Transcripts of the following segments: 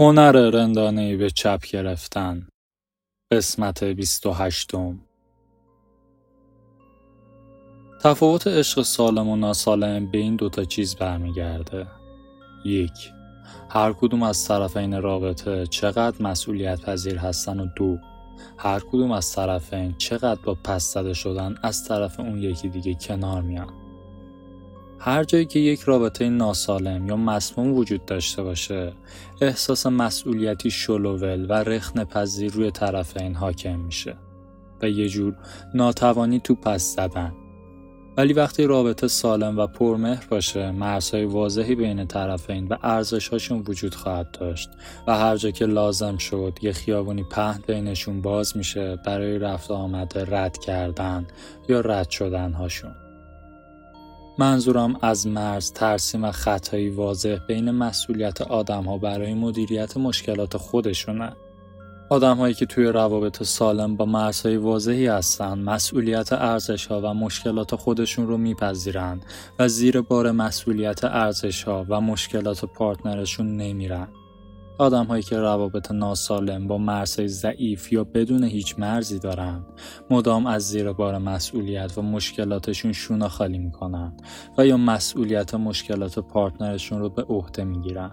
هنر رندانهای به چپ گرفتن. قسمت بیست و هشتم. تفاوت عشق سالم و ناسالم به این دوتا چیز برمیگرده. یک هر کدوم از طرفین رابطه چقدر مسئولیت پذیر هستن و دو هر کدوم از طرفین چقدر با پس زده شدن از طرف اون یکی دیگه کنار میان. هر جایی که یک رابطه ناسالم یا مسموم وجود داشته باشه احساس مسئولیتی شلوول و رخن پذیر روی طرفین حاکم میشه و یه جور ناتوانی تو پس زدن ولی وقتی رابطه سالم و پرمهر باشه مرزهای واضحی بین طرفین و ارزشهاشون وجود خواهد داشت و هر جا که لازم شد یه خیابونی پهن بینشون باز میشه برای رفت آمده رد کردن یا رد شدن هاشون. منظورم از مرز ترسیم و خطایی واضح بین مسئولیت آدم ها برای مدیریت مشکلات خودشونه. آدم هایی که توی روابط سالم با مرزهای واضحی هستن مسئولیت ارزش ها و مشکلات خودشون رو میپذیرن و زیر بار مسئولیت ارزش ها و مشکلات پارتنرشون نمیرن. آدم هایی که روابط ناسالم با مرزهای ضعیف یا بدون هیچ مرزی دارن مدام از زیر بار مسئولیت و مشکلاتشون شونه خالی می‌کنن و یا مسئولیت مشکلات پارتنرشون رو به عهده می‌گیرن.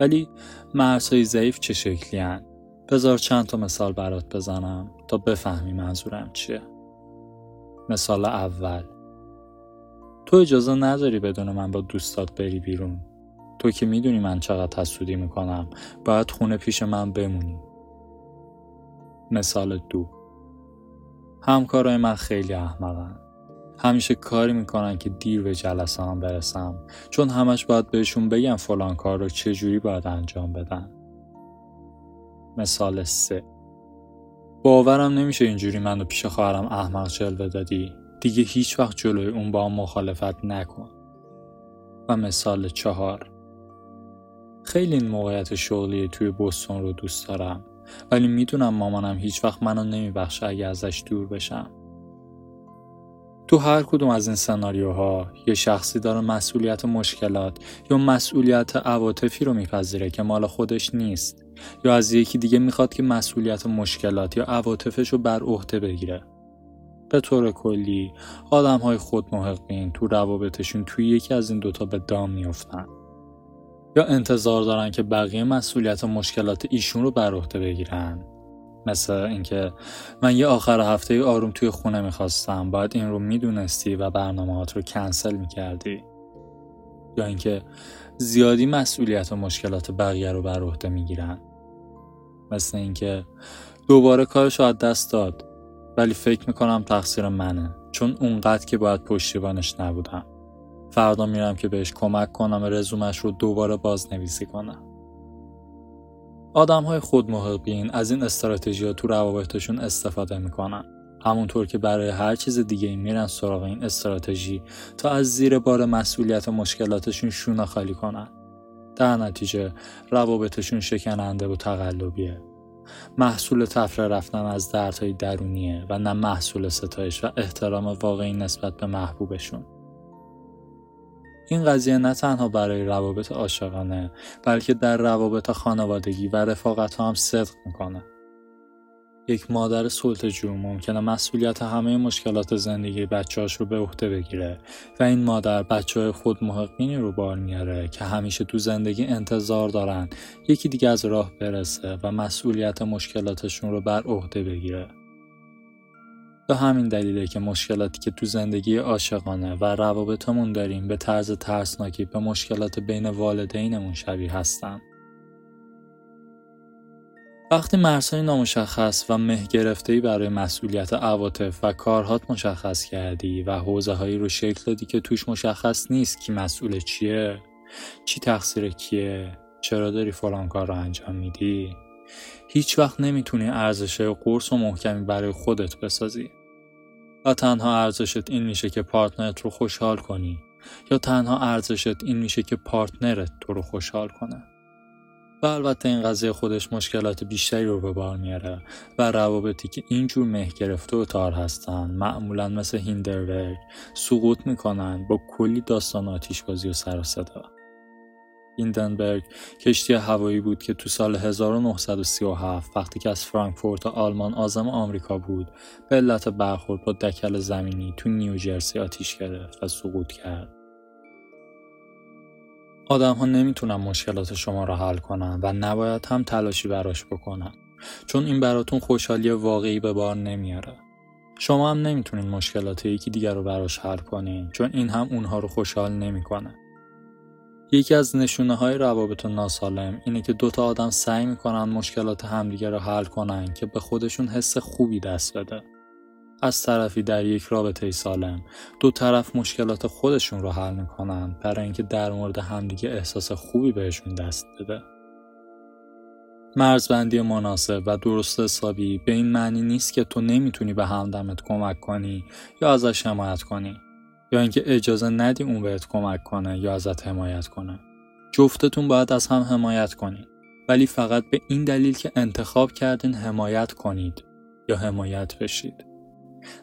ولی مرزهای ضعیف چه شکلی هن؟ بذار چند تا مثال برات بزنم تا بفهمی منظورم چیه. مثال اول. تو اجازه نداری بدون من با دوستات بری بیرون. تو که می‌دونی من چقدر حسودی می‌کنم. باید خونه پیش من بمونی. مثال دو. همکارای من خیلی احمقن. همیشه کاری می‌کنن که دیر به جلسه هم برسم. چون همش باید بهشون بگم فلان کار رو چجوری باید انجام بدن. مثال سه. باورم نمیشه اینجوری منو پیش خواهرم احمق جلوه دادی. دیگه هیچ وقت جلوی اون با مخالفت نکن. و مثال چهار. خیلی این موقعیت شغلی توی بوستون رو دوست دارم. ولی می‌دونم مامانم هیچ وقت منو نمیبخشه اگه ازش دور بشم. تو هر کدوم از این سناریوها یه شخصی داره مسئولیت مشکلات یا مسئولیت عواطفی رو میپذیره که مال خودش نیست. یا از یکی دیگه می‌خواد که مسئولیت مشکلات یا عواطفش رو بر عهده بگیره. به طور کلی آدم های خود محقین تو روابطشون توی یکی از این دوتا به دام میفتن یا انتظار دارن که بقیه مسئولیت و مشکلات ایشون رو بر عهده بگیرن؟ مثل اینکه من یه آخر هفته آروم توی خونه می‌خواستم. باید این رو می‌دونستی و برنامهات رو کنسل می‌کردی. یا اینکه زیادی مسئولیت و مشکلات بقیه رو بر عهده می‌گیرن. مثل اینکه دوباره کارش از دست داد ولی فکر می‌کنم تقصیر منه. چون اونقدر که باید پشتیبانش نبودم. فردا میرم که بهش کمک کنم رزومش رو دوباره بازنویسی کنم. آدم های خود محقین از این استراتژی تو روابطشون استفاده می‌کنن. همونطور که برای هر چیز دیگه میرن سراغ این استراتژی تا از زیر بار مسئولیت و مشکلاتشون شونه خالی کنن. در نتیجه روابطشون شکننده و تقلبیه. محصول تفره رفتن از دردهای درونیه و نه محصول ستایش و احترام واقعی نسبت به محبوبشون. این قضیه نه تنها برای روابط عاشقانه بلکه در روابط خانوادگی و رفاقت ها هم صدق می‌کنه. یک مادر سلطجو ممکنه مسئولیت همه مشکلات زندگی بچهاش رو به عهده بگیره و این مادر بچه های خود محقینی رو بار میاره که همیشه تو زندگی انتظار دارن یکی دیگه از راه برسه و مسئولیت مشکلاتشون رو بر عهده بگیره. به همین دلیله که مشکلاتی که تو زندگی عاشقانه و روابطمون داریم به طرز ترسناکی به مشکلات بین والدینمون شبیه هستن. وقتی مرزهای نامشخص و مه گرفته برای مسئولیت عواطف و کارهات مشخص کردی و حوزه هایی رو شکل دادی که توش مشخص نیست کی مسئول چیه چی تقصیر کیه چرا داری فلان کار رو انجام میدی هیچ وقت نمی‌تونی ارزش قرص و محکمی برای خودت بسازی و تنها ارزشت این میشه که پارتنرت رو خوشحال کنی یا تنها ارزشت این میشه که پارتنرت تو رو خوشحال کنه. و البته این قضیه خودش مشکلات بیشتری رو به بار میاره و روابطی که اینجور مه گرفته و تار هستن معمولا مثل هیندرورگ سقوط می‌کنن با کلی داستان آتیش بازی و سر و صدا. ایندنبرگ کشتی هوایی بود که تو سال 1937 وقتی که از فرانکفورت آلمان آزم آمریکا بود به علت برخورد با دکل زمینی تو نیوجرسی آتیش گرفت و سقوط کرد. آدم ها نمی‌تونن مشکلات شما را حل کنن و نباید هم تلاشی براش بکنن چون این براتون خوشحالی واقعی به بار نمیاره. شما هم نمی‌تونین مشکلات یکی دیگر رو براش حل کنین چون این هم اونها رو خوشحال نمی‌کنه. یکی از نشونه های روابط ناسالم اینه که دوتا آدم سعی می‌کنن مشکلات همدیگه رو حل کنن که به خودشون حس خوبی دست بده. از طرفی در یک رابطه سالم دو طرف مشکلات خودشون رو حل می‌کنن برای اینکه در مورد همدیگه احساس خوبی بهشون دست بده. مرزبندی مناسب و درست حسابی به این معنی نیست که تو نمی‌تونی به همدمت کمک کنی یا ازش حمایت کنی یا اینکه اجازه ندی اون بهت کمک کنه یا ازت حمایت کنه. جفتتون باید از هم حمایت کنید ولی فقط به این دلیل که انتخاب کردین حمایت کنید یا حمایت بشید.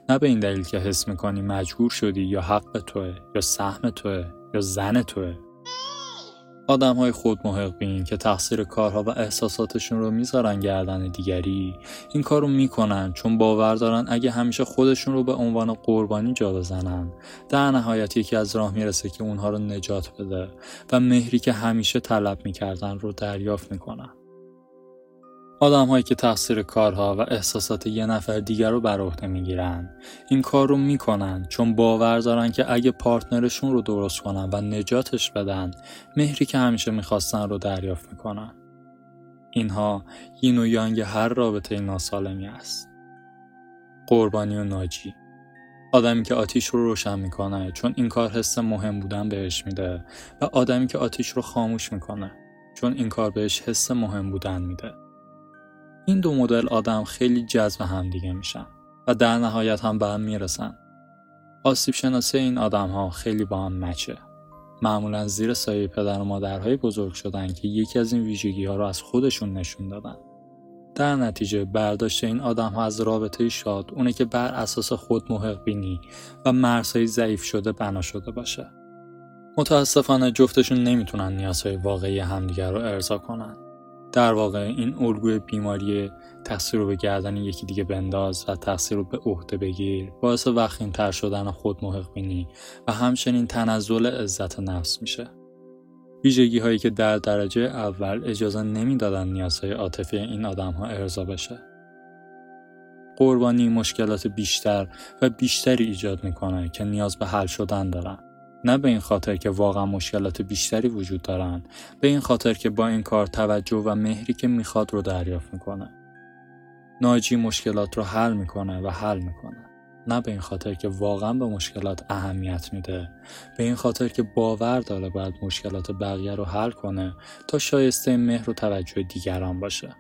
نه به این دلیل که حس می‌کنی مجبور شدی یا حق توه یا سهم توه یا زن توه. آدم های خود محقین که تقصیر کارها و احساساتشون رو می‌ذارن گردن دیگری. این کار رو می‌کنن چون باور دارن اگه همیشه خودشون رو به عنوان قربانی جا بزنن. در نهایت یکی از راه می‌رسه که اونها رو نجات بده و مهری که همیشه طلب می‌کردن رو دریافت می‌کنن. آدم هایی که تقصیر کارها و احساسات یه نفر دیگر رو بر عهده می‌گیرن. این کار رو می‌کنن چون باور دارن که اگه پارتنرشون رو درست کنن و نجاتش بدن مهری که همیشه می‌خواستن رو دریافت می‌کنن. اینها این و یانگ هر رابطه ناسالمی است. قربانی و ناجی. آدمی که آتیش رو روشن می‌کنه چون این کار حس مهم بودن بهش میده و آدمی که آتیش رو خاموش می‌کنه چون این کار بهش حس مهم بودن میده. این دو مدل آدم خیلی جذب هم دیگه میشن و در نهایت هم به هم می‌رسن. آسیب شناسی این آدم ها خیلی با هم مچه. معمولا زیر سایه پدر و مادرهای بزرگ شدن که یکی از این ویژگی ها رو از خودشون نشون دادن. در نتیجه برداشت این آدم ها از رابطه شاد اونه که بر اساس خود محق بینی و مرزهای ضعیف شده بنا شده باشه. متاسفانه جفتشون نمی‌تونن نیازهای واقعی همدیگر رو ارضا کنن. در واقع این الگوی بیماری تقصیر رو به گردن یکی دیگه بنداز و تقصیر رو به عهده بگیر. باعث وخیم تر شدن خود محق بینی و همچنین تنزل عزت نفس میشه. ویژگی هایی که در درجه اول اجازه نمی‌دادن نیازهای عاطفی این آدم ها ارضا بشه. قربانی مشکلات بیشتر و بیشتری ایجاد می‌کنه که نیاز به حل شدن دارن. نه به این خاطر که واقعا مشکلات بیشتری وجود دارن به این خاطر که با این کار توجه و مهری که می‌خواد رو دریافت می‌کنه. ناجی مشکلات رو حل می‌کنه و حل می‌کنه. نه به این خاطر که واقعا به مشکلات اهمیت میده. به این خاطر که باور داره باید مشکلات بقیه رو حل کنه تا شایسته مهر و توجه دیگران باشه.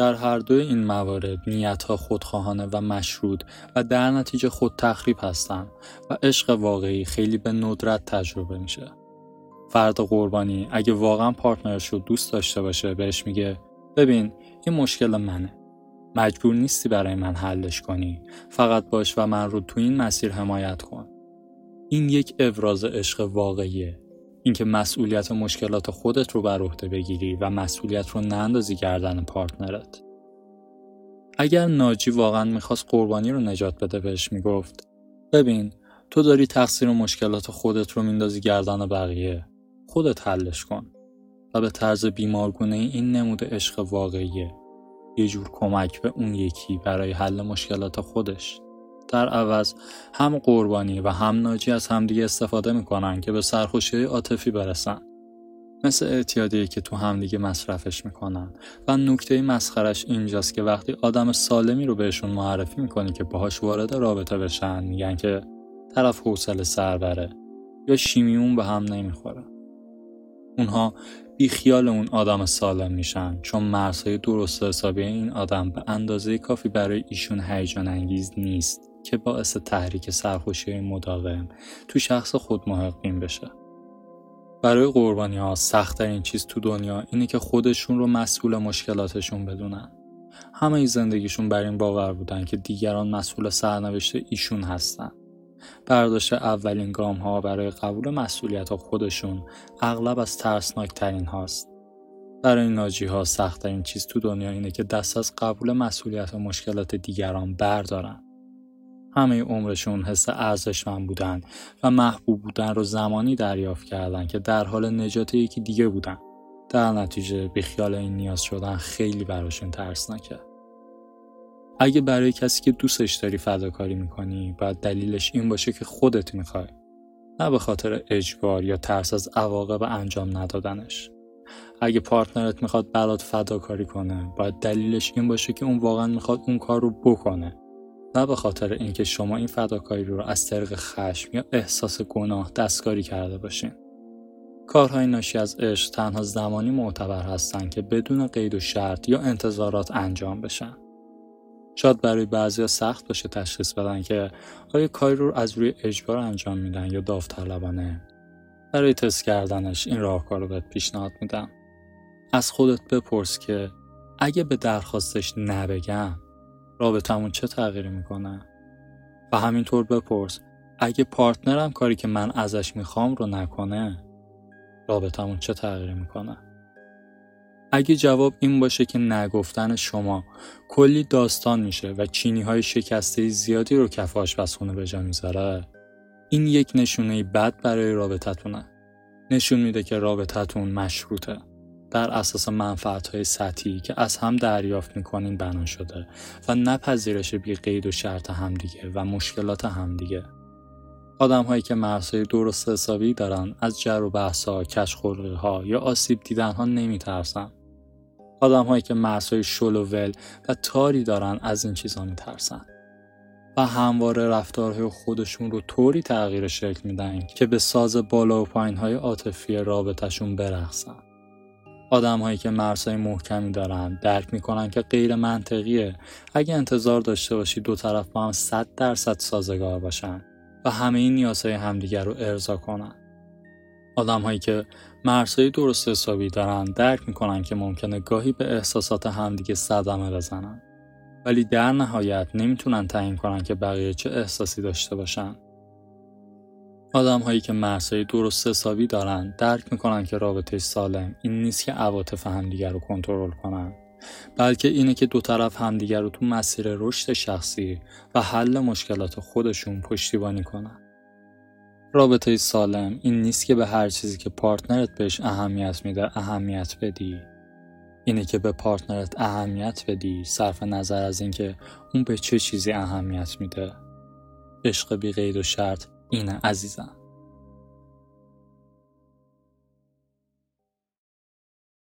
در هر دو این موارد نیتها خودخواهانه و مشروط و در نتیجه خود تخریب هستند و عشق واقعی خیلی به ندرت تجربه میشه. فرد قربانی اگه واقعا پارتنرش رو دوست داشته باشه بهش میگه ببین این مشکل منه. مجبور نیستی برای من حلش کنی. فقط باش و من رو تو این مسیر حمایت کن. این یک ابراز عشق واقعیه اینکه مسئولیت مشکلات خودت رو بر عهده بگیری و مسئولیت رو نندازی گردن پارتنرت. اگر ناجی واقعا می‌خواست قربانی رو نجات بده بهش می‌گفت ببین تو داری تقصیر و مشکلات خودت رو میندازی گردن بقیه. خودت حلش کن. و به طرز بیمارگونه این نمود عشق واقعیه. یه جور کمک به اون یکی برای حل مشکلات خودش. در عوض هم قربانی و هم ناجی از همدیگه استفاده می‌کنن که به سرخوشی عاطفی برسن. مثل اعتیادی که تو همدیگه مصرفش می‌کنن. و نکته مسخرش اینجاست که وقتی آدم سالمی رو بهشون معرفی می‌کنی که باهاش وارد رابطه بشن میگن که طرف حوصله سر بره یا شیمیون به هم نمی‌خوره. اونها بیخیال اون آدم سالم میشن چون مرزهای درست حسابی این آدم به اندازه کافی برای ایشون هیجان انگیز نیست. که باعث تحریک سرخوشی مداوم تو شخص خود محقین بشه. برای قربانی ها سختترین چیز تو دنیا اینه که خودشون رو مسئول مشکلاتشون بدونن. همه ای زندگیشون بر این باور بودن که دیگران مسئول سرنوشت ایشون هستن. برداشت اولین گام ها برای قبول مسئولیت ها خودشون اغلب از ترسناک ترین هاست. برای ناجی ها سخت این چیز تو دنیا اینه که دست از قبول مسئولیت و مشکلات دیگران بردارن. همه عمرشون حس ارزشمند بودن و محبوب بودن رو زمانی دریافت کردن که در حال نجات یکی دیگه بودن. در نتیجه بیخیال این نیاز شدن خیلی براشون ترسناکه. اگه برای کسی که دوستش داری فداکاری می‌کنی باید دلیلش این باشه که خودت می‌خوای نه به خاطر اجبار یا ترس از عواقب انجام ندادنش اگه پارتنرت می‌خواد برات فداکاری کنه باید دلیلش این باشه که اون واقعا می‌خواد اون کار رو بکنه نه به خاطر اینکه شما این فداکاری رو از طریق خشم یا احساس گناه دستکاری کرده باشین. کارهای ناشی از عشق تنها زمانی معتبر هستند که بدون قید و شرط یا انتظارات انجام بشن. شاید برای بعضیا سخت باشه تشخیص بدن که آیا کاری رو از روی اجبار انجام میدن یا داوطلبانه. برای تست کردنش این راهکار رو بهت پیشنهاد میدم. از خودت بپرس که اگه به درخواستش نبگم رابطمون چه تغییری می‌کنه؟ و همینطور بپرس اگه پارتنرم کاری که من ازش می‌خوام رو نکنه رابطمون چه تغییری می‌کنه؟ اگه جواب این باشه که نگفتن شما کلی داستان میشه و چینی های شکسته زیادی رو کف آشپزخونه به جا می‌ذاره این یک نشونه بد برای رابطتونه. نشون میده که رابطتون مشروطه. در اساس منفعت های سطحی که از هم دریافت می‌کنین بنا شده و نپذیرش بی قید و شرط همدیگه و مشکلات همدیگه. آدم هایی که مرزهای درست حسابی دارن از جر و بحثا، کش ها یا آسیب دیدن ها نمیترسن. آدم هایی که مرزهای شل و ول و تاری دارن از این چیزا میترسن. و همواره رفتارهای خودشون رو طوری تغییر شکل میدن که به ساز بالا و پایین های عاطفی رابطشون برقصن. آدم هایی که مرزهای محکمی دارن درک می‌کنن که غیر منطقیه. اگه انتظار داشته باشی دو طرف با هم صد درصد سازگار باشن و همه این نیازهای همدیگر رو ارضا کنن. آدم هایی که مرزهای درست حسابی دارن درک می‌کنن که ممکنه گاهی به احساسات همدیگه صدمه بزنن. ولی در نهایت نمی‌تونن تعیین کنن که بقیه چه احساسی داشته باشن. آدم هایی که مرزهای درست حسابی دارن درک می‌کنن که رابطه سالم این نیست که عواطف همدیگر رو کنترل کنن بلکه اینه که دو طرف همدیگر رو تو مسیر رشد شخصی و حل مشکلات خودشون پشتیبانی کنن. رابطه سالم این نیست که به هر چیزی که پارتنرت بهش اهمیت میده اهمیت بدی. اینه که به پارتنرت اهمیت بدی صرف نظر از اینکه اون به چه چیزی اهمیت میده. عشق بی غیر و شرط اینه عزیزم.